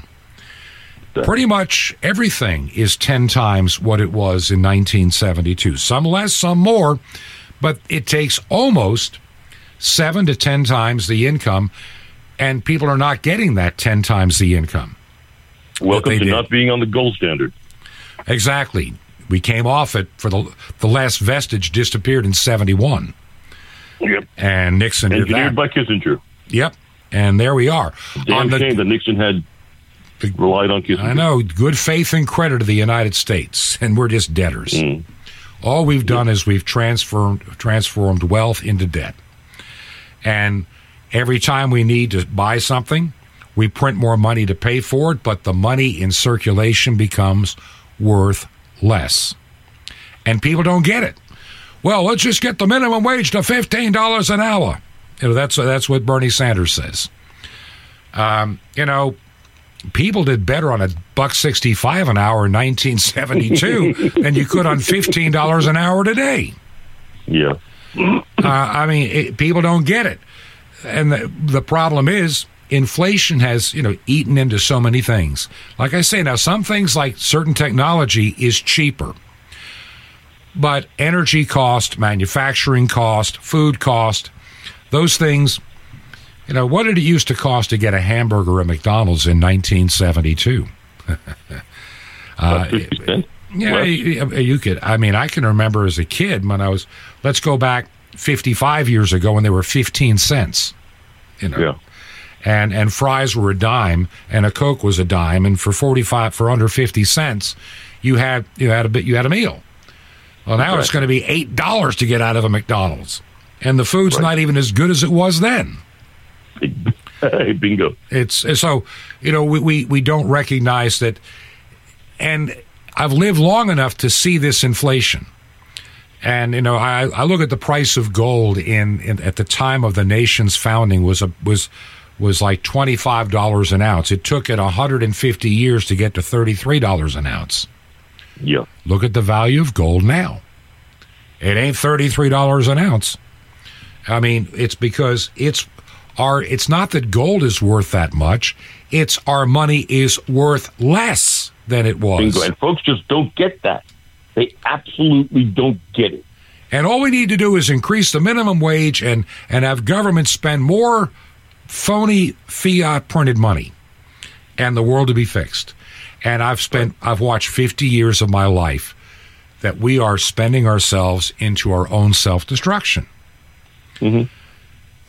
Pretty much everything is 10 times what it was in 1972. Some less, some more, but it takes almost 7 to 10 times the income, and people are not getting that 10 times the income. Welcome to did. not being on the gold standard. Exactly. We came off it for the the last vestige disappeared in 71. Yep. And Nixon Engineered by Kissinger. Yep. And there we are. Damn the, shame that Nixon had the, relied on Kissinger. I know. Good faith and credit of the United States, and we're just debtors. Mm. All we've done yep. is we've transformed transformed wealth into debt. And every time we need to buy something, we print more money to pay for it, but the money in circulation becomes worth less. And people don't get it. Well, let's just get the minimum wage to $15 an hour. You know, that's, that's what Bernie Sanders says. Um, you know, people did better on a buck 65 an hour in 1972 than you could on $15 an hour today. Yeah. Uh, I mean, it, people don't get it. And the, the problem is, inflation has you know eaten into so many things. Like i say now some things like certain technology is cheaper. But energy cost manufacturing cost food cost those things you know what did it used to cost to get a hamburger at mcdonald's in 1972 uh, yeah you, you could i mean i can remember as a kid when i was let's go back 55 years ago when they were 15 cents you know. Yeah and and fries were a dime and a coke was a dime and for 45 for under 50 cents you had you had a bit you had a meal well now right. it's going to be eight dollars to get out of a mcdonald's and the food's right. not even as good as it was then bingo it's so you know we, we we don't recognize that and i've lived long enough to see this inflation and you know, I, I look at the price of gold in, in, at the time of the nation's founding was a was was like $25 an ounce. It took it 150 years to get to $33 an ounce. Yeah. Look at the value of gold now. It ain't $33 an ounce. I mean, it's because it's our it's not that gold is worth that much. It's our money is worth less than it was. Bingo. And folks just don't get that. They absolutely don't get it. And all we need to do is increase the minimum wage and and have government spend more phony fiat printed money and the world to be fixed. And I've spent, I've watched 50 years of my life that we are spending ourselves into our own self destruction. Mm-hmm.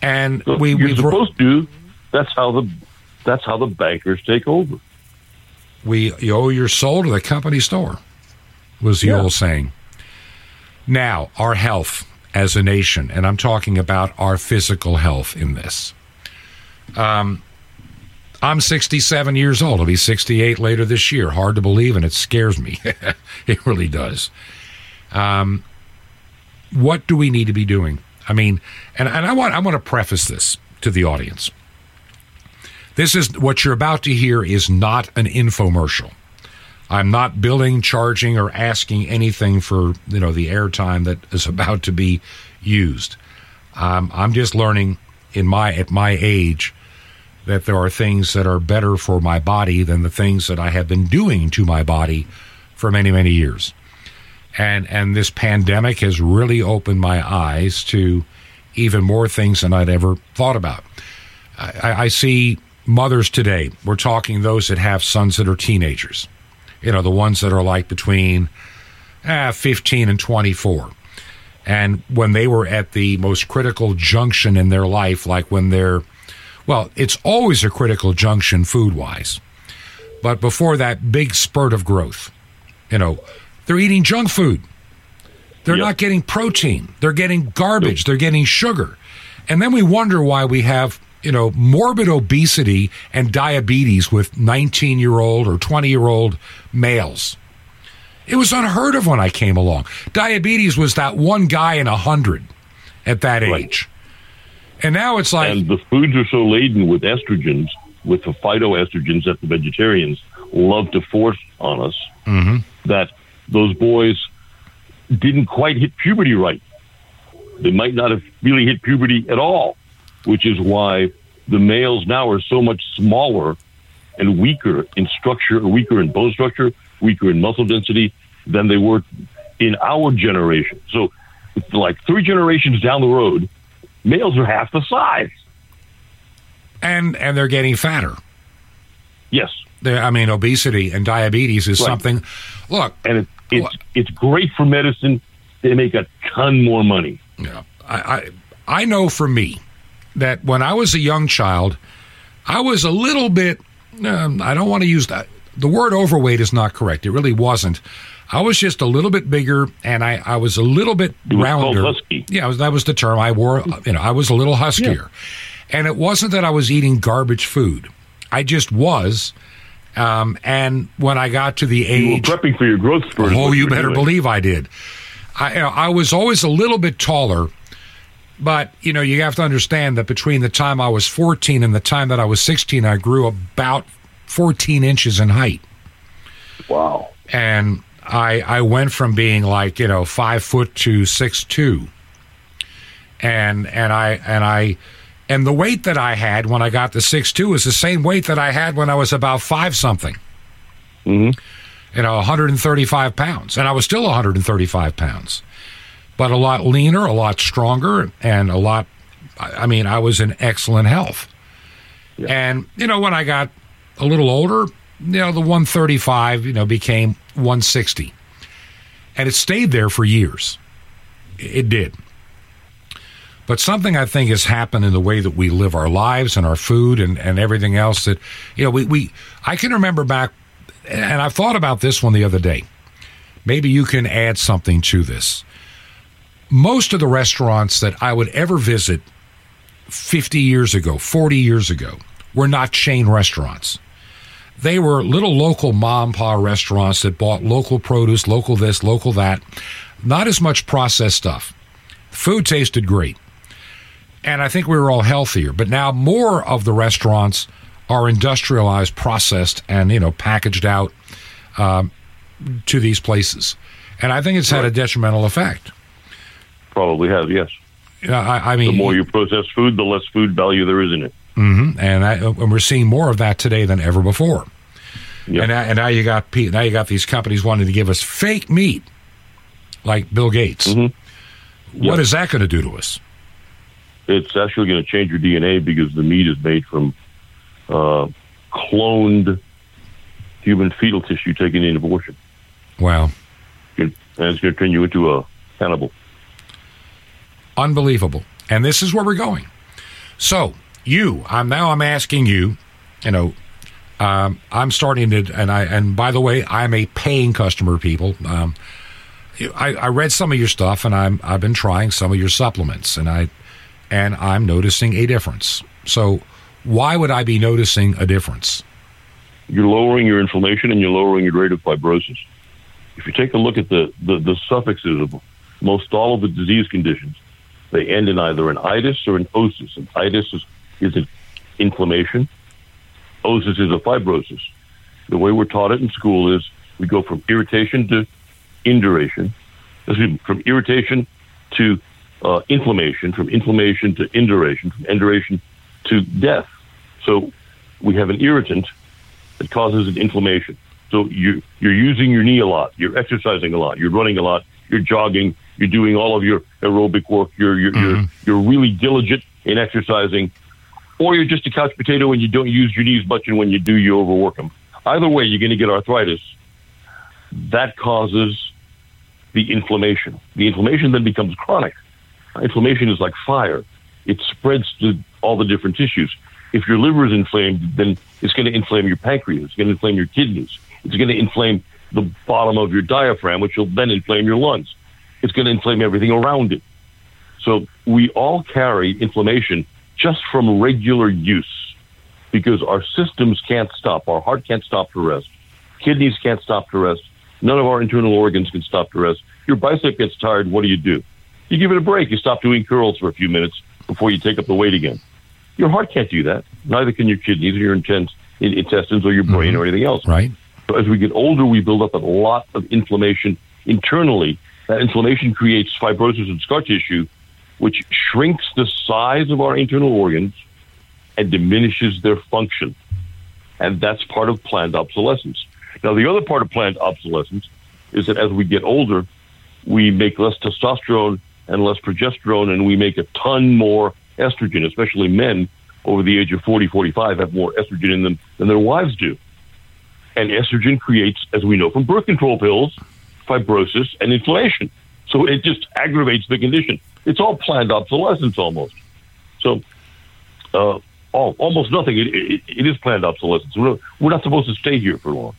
And so we, you're we supposed to. That's how the that's how the bankers take over. We you owe your soul to the company store, was the yeah. old saying. Now, our health as a nation, and I'm talking about our physical health in this. Um, I'm 67 years old. I'll be 68 later this year. Hard to believe, and it scares me. it really does. Um, what do we need to be doing? I mean, and, and I want I want to preface this to the audience. This is what you're about to hear is not an infomercial. I'm not billing, charging, or asking anything for you know the airtime that is about to be used. Um, I'm just learning in my at my age that there are things that are better for my body than the things that I have been doing to my body for many, many years. And and this pandemic has really opened my eyes to even more things than I'd ever thought about. I, I see mothers today. We're talking those that have sons that are teenagers. You know, the ones that are like between eh, 15 and 24. And when they were at the most critical junction in their life, like when they're well, it's always a critical junction food wise. But before that big spurt of growth, you know, they're eating junk food. They're yep. not getting protein. They're getting garbage. They're getting sugar. And then we wonder why we have, you know, morbid obesity and diabetes with 19 year old or 20 year old males. It was unheard of when I came along. Diabetes was that one guy in a hundred at that Right. age. And now it's like, and the foods are so laden with estrogens, with the phytoestrogens that the vegetarians love to force on us, mm-hmm. that those boys didn't quite hit puberty right. They might not have really hit puberty at all, which is why the males now are so much smaller and weaker in structure, weaker in bone structure, weaker in muscle density than they were in our generation. So, like three generations down the road, males are half the size. and and they're getting fatter. Yes, They're, I mean, obesity and diabetes is Right. something. Look, and it, it's What? it's great for medicine. They make a ton more money. Yeah, I, I I know for me that when I was a young child, I was a little bit. Um, I don't want to use that. The word overweight is not correct. It really wasn't. I was just a little bit bigger, and I, I was a little bit It rounder. husky. Yeah, was, that was the term I wore. You know, I was a little huskier, and it wasn't that I was eating garbage food. I just was. Um, and when I got to the You were age, prepping for your growth spurt. Oh, you better doing. believe I did. I you know, I was always a little bit taller, but you know you have to understand that between the time I was 14 and the time that I was 16, I grew about 14 inches in height, Wow. and I I went from being like you know five foot to six two, and and I and I. And the weight that I had when I got to six two is the same weight that I had when I was about five something hmm you know, 135 pounds, and I was still 135 pounds, but a lot leaner, a lot stronger, and a lot. I I mean, I was in excellent health. And you know, when I got a little older, you know, the 135, you know, became 160, and it stayed there for years. It did. But something I think has happened in the way that we live our lives and our food and, and everything else that, you know, we, we I can remember back and I thought about this one the other day. Maybe you can add something to this. Most of the restaurants that I would ever visit 50 years ago, 40 years ago, were not chain restaurants. They were little local mom pa restaurants that bought local produce, local this, local that, not as much processed stuff. Food tasted great. And I think we were all healthier. But now more of the restaurants are industrialized, processed, and you know packaged out um, to these places. And I think it's had a detrimental effect. Probably have, yes. Uh, I, I mean, The more you process food, the less food value there is in it. Mhm. and, I, and we're seeing more of that today than ever before. Yeah. And, now- and now you got now you got these companies wanting to give us fake meat, like Bill Gates. Mhm. What Yeah. is that going to do to us? It's actually going to change your DNA because the meat is made from uh, cloned human fetal tissue taken in abortion. Wow, And it's going to turn you into a cannibal. unbelievable. And this is where we're going. So you, I'm now I'm asking you, you know, um, I'm starting to, and I, and by the way, I'm a paying customer. People, um, I, I read some of your stuff, and I'm I've been trying some of your supplements, and I, and I'm noticing a difference. So why would I be noticing a difference? You're lowering your inflammation and you're lowering your rate of fibrosis. If you take a look at the, the, the suffixes of most all of the disease conditions, they end in either an itis or an osis. And itis is, is an inflammation. Osis is a fibrosis. The way we're taught it in school is we go from irritation to induration, from irritation to uh, inflammation, from inflammation to induration, from induration to death. So we have an irritant that causes an inflammation. So you you're using your knee a lot, you're exercising a lot, you're running a lot, you're jogging, you're doing all of your aerobic work, you're you're you're, you're really diligent in exercising, or you're just a couch potato and you don't use your knees much, and when you do, you overwork them. Either way, you're going to get arthritis. That causes the inflammation. The inflammation then becomes chronic. Inflammation is like fire; it spreads to all the different tissues. If your liver is inflamed, then it's going to inflame your pancreas. It's going to inflame your kidneys. It's going to inflame the bottom of your diaphragm, which will then inflame your lungs. It's going to inflame everything around it. So we all carry inflammation just from regular use because our systems can't stop. Our heart can't stop to rest. Kidneys can't stop to rest. None of our internal organs can stop to rest. Your bicep gets tired. What do you do? You give it a break. You stop doing curls for a few minutes before you take up the weight again. Your heart can't do that. Neither can your kidneys or your intestines or your brain mm-hmm. or anything else. Right. So as we get older, we build up a lot of inflammation internally. That inflammation creates fibrosis and scar tissue, which shrinks the size of our internal organs and diminishes their function. And that's part of planned obsolescence. Now, the other part of planned obsolescence is that as we get older, we make less testosterone and less progesterone, and we make a ton more estrogen, especially men over the age of 40, 45 have more estrogen in them than their wives do. And estrogen creates, as we know from birth control pills, fibrosis and inflammation. So it just aggravates the condition. It's all planned obsolescence almost. So uh, all, almost nothing. It, it, it is planned obsolescence. We're, we're not supposed to stay here for long.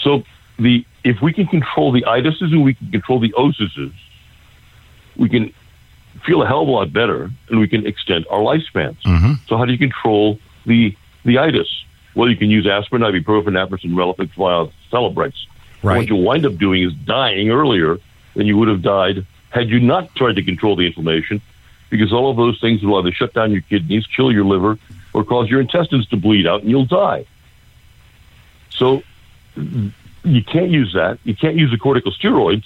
So the if we can control the itises and we can control the osises, we can feel a hell of a lot better and we can extend our lifespans. Mm-hmm. So how do you control the the itis? Well, you can use aspirin, ibuprofen, naproxen, Relafix, via Celebrex. Right. What you wind up doing is dying earlier than you would have died had you not tried to control the inflammation, because all of those things will either shut down your kidneys, kill your liver, or cause your intestines to bleed out and you'll die. So you can't use that. You can't use the corticosteroids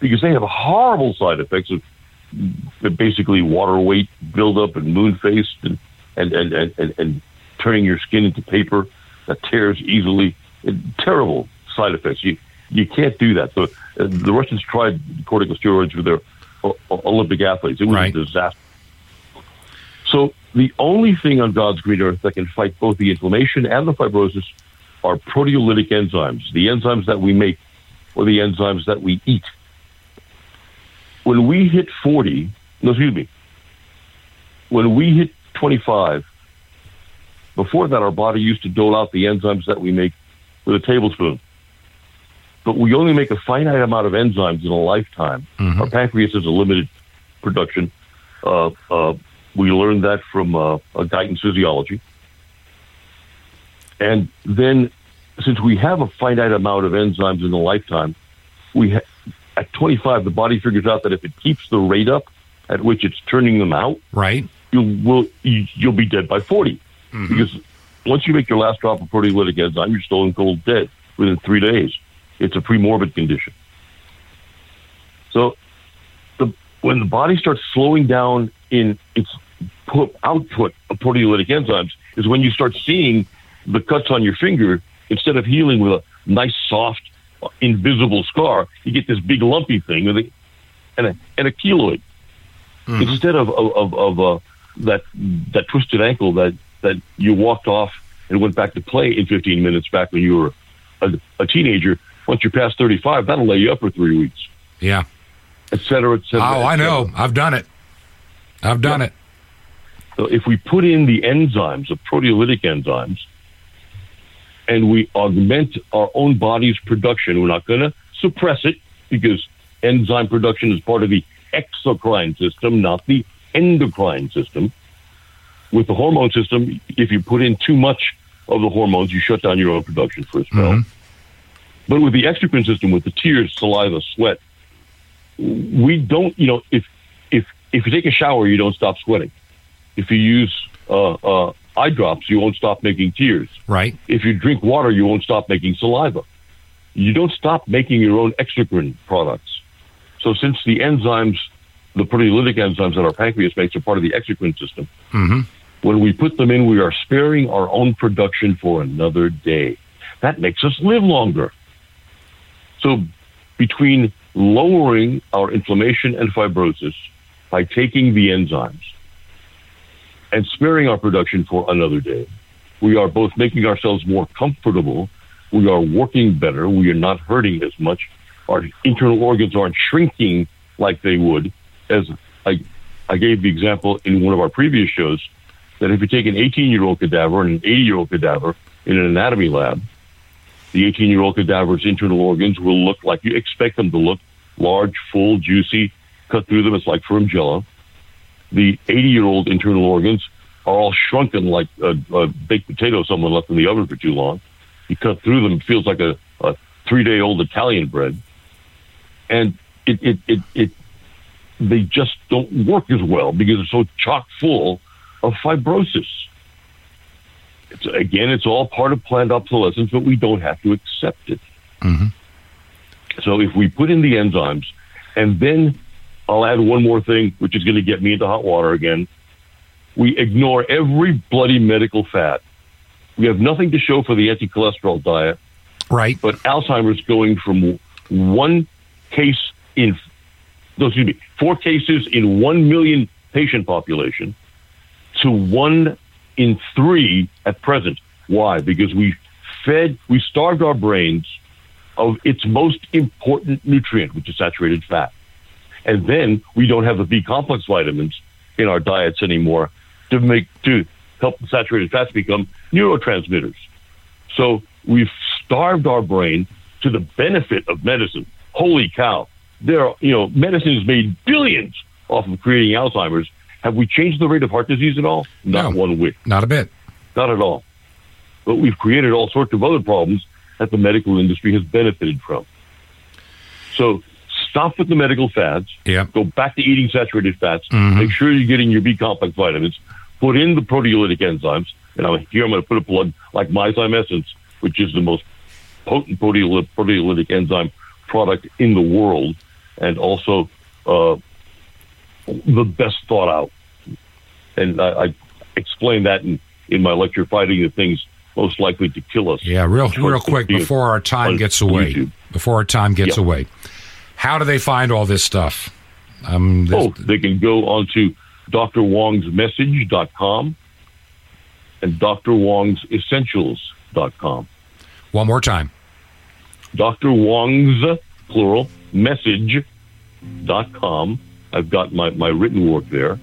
because they have horrible side effects of basically water weight buildup and moon face and and, and, and, and, turning your skin into paper that tears easily. terrible side effects. You you can't do that. So uh, the Russians tried corticosteroids with their uh, Olympic athletes. It was right. a disaster. So the only thing on God's green earth that can fight both the inflammation and the fibrosis are proteolytic enzymes, the enzymes that we make or the enzymes that we eat. When we hit 40, no, excuse me, when we hit 25, before that, our body used to dole out the enzymes that we make with a tablespoon. But we only make a finite amount of enzymes in a lifetime. Mm-hmm. Our pancreas has a limited production. Uh, uh, we learned that from uh, Guyton's physiology. And then, since we have a finite amount of enzymes in a lifetime, we ha- at 25, the body figures out that if it keeps the rate up at which it's turning them out, right, you will you, will be dead by 40. Mm-hmm. Because once you make your last drop of proteolytic enzyme, you're stone cold dead within three days. It's a premorbid condition. So, the, when the body starts slowing down in its put, output of proteolytic enzymes, is when you start seeing the cuts on your finger instead of healing with a nice, soft, invisible scar, you get this big lumpy thing with a, and a and a keloid mm-hmm. instead of of, of, of uh, that that twisted ankle that that you walked off and went back to play in 15 minutes back when you were a, a teenager. Once you're past 35, that'll lay you up for three weeks. Yeah, et cetera, et cetera. Oh, I know. I've done it. I've done yeah. it. So if we put in the enzymes, the proteolytic enzymes, and we augment our own body's production, we're not going to suppress it because enzyme production is part of the exocrine system, not the endocrine system. With the hormone system, if you put in too much of the hormones, you shut down your own production for a spell. Mm-hmm. But with the exocrine system, with the tears, saliva, sweat, we don't, you know, if if if you take a shower, you don't stop sweating. If you use uh, uh, eye drops, you won't stop making tears. Right. If you drink water, you won't stop making saliva. You don't stop making your own exocrine products. So since the enzymes, the proteolytic enzymes that our pancreas makes are part of the exocrine system, mm-hmm. when we put them in, we are sparing our own production for another day. That makes us live longer. So between lowering our inflammation and fibrosis by taking the enzymes and sparing our production for another day. We are both making ourselves more comfortable. We are working better. We are not hurting as much. Our internal organs aren't shrinking like they would. As I, I gave the example in one of our previous shows that if you take an 18 year old cadaver and an 80 year old cadaver in an anatomy lab, the 18 year old cadaver's internal organs will look like you expect them to look large, full, juicy, cut through them. It's like firm jello the 80 year old internal organs are all shrunken like a, a baked potato someone left in the oven for too long. You cut through them, it feels like a, a three day old Italian bread. And it, it, it, it, they just don't work as well because they're so chock full of fibrosis. It's, again, it's all part of planned obsolescence, but we don't have to accept it. Mm-hmm. So if we put in the enzymes, and then I'll add one more thing, which is going to get me into hot water again. We ignore every bloody medical fad. We have nothing to show for the anti cholesterol diet, Right. but Alzheimer's going from one case in, no, excuse me, four cases in one million patient population to one in three at present. Why? Because we fed, we starved our brains of its most important nutrient, which is saturated fat. And then we don't have the B complex vitamins in our diets anymore to make to help the saturated fats become neurotransmitters. So we've starved our brain to the benefit of medicine. Holy cow. There are, you know, medicine has made billions off of creating Alzheimer's. Have we changed the rate of heart disease at all? Not No. one whit. Not a bit. Not at all. But we've created all sorts of other problems that the medical industry has benefited from. So stop with the medical fads. Yeah. Go back to eating saturated fats. Mhm. Make sure you're getting your B complex vitamins. Put in the proteolytic enzymes. And I'm, here I'm going to put a plug like Myzyme Essence, which is the most potent proteolytic, proteolytic enzyme product in the world, and also uh, the best thought out. And I, I explain that in, in my lecture, Fighting the Things Most Likely to Kill Us. Yeah, real real quick before our time gets away. YouTube. Before our time gets away. How do they find all this stuff? Um, this- Oh, they can go onto drwongsmessage.com and drwongsessentials.com. one more time. Dr. Wong's, plural, message.com. I've got my, my written work there.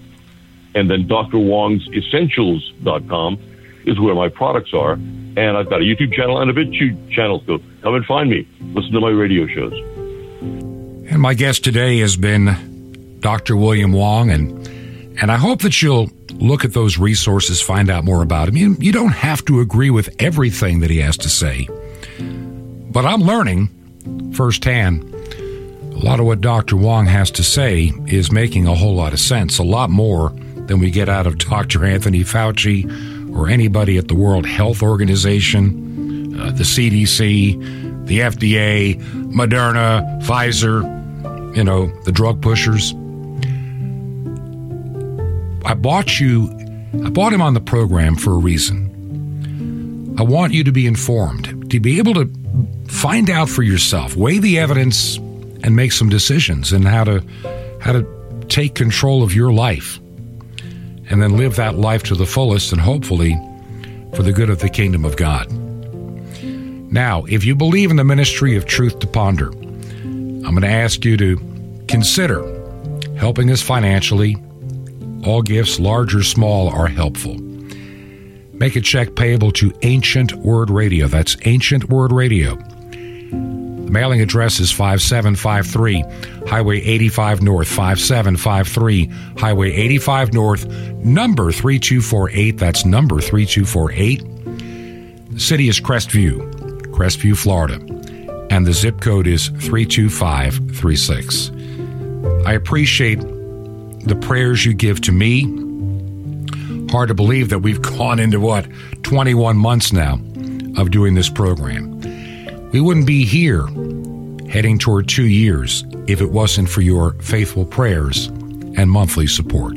And then Dr. Wong's essentials.com is where my products are. And I've got a YouTube channel and a BitChute channel. So come and find me. Listen to my radio shows. And my guest today has been Dr. William Wong, and and I hope that you'll look at those resources, find out more about him. You, you don't have to agree with everything that he has to say, but I'm learning firsthand. A lot of what Dr. Wong has to say is making a whole lot of sense, a lot more than we get out of Dr. Anthony Fauci or anybody at the World Health Organization, uh, the CDC, the FDA, Moderna, Pfizer, you know, the drug pushers. I bought you, I bought him on the program for a reason. I want you to be informed, to be able to find out for yourself, weigh the evidence, and make some decisions and how to how to take control of your life, and then live that life to the fullest, and hopefully for the good of the kingdom of God. Now, if you believe in the ministry of Truth to Ponder, I'm going to ask you to consider helping us financially. All gifts, large or small, are helpful. Make a check payable to Ancient Word Radio. That's Ancient Word Radio. Mailing address is 5753 Highway 85 North, 5753 Highway 85 North, number 3248. That's number 3248. The city is Crestview, Crestview, Florida, and the zip code is 32536. I appreciate the prayers you give to me. Hard to believe that we've gone into what, 21 months now of doing this program. We wouldn't be here heading toward two years if it wasn't for your faithful prayers and monthly support.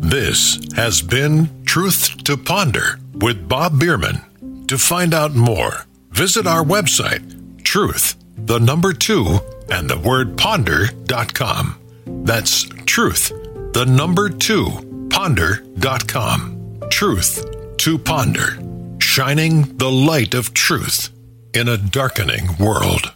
This has been Truth to Ponder with Bob Bierman. To find out more, visit our website, truth, the number two, and the word ponder.com. That's truth, the number two, ponder.com. Truth to ponder, shining the light of truth in a darkening world.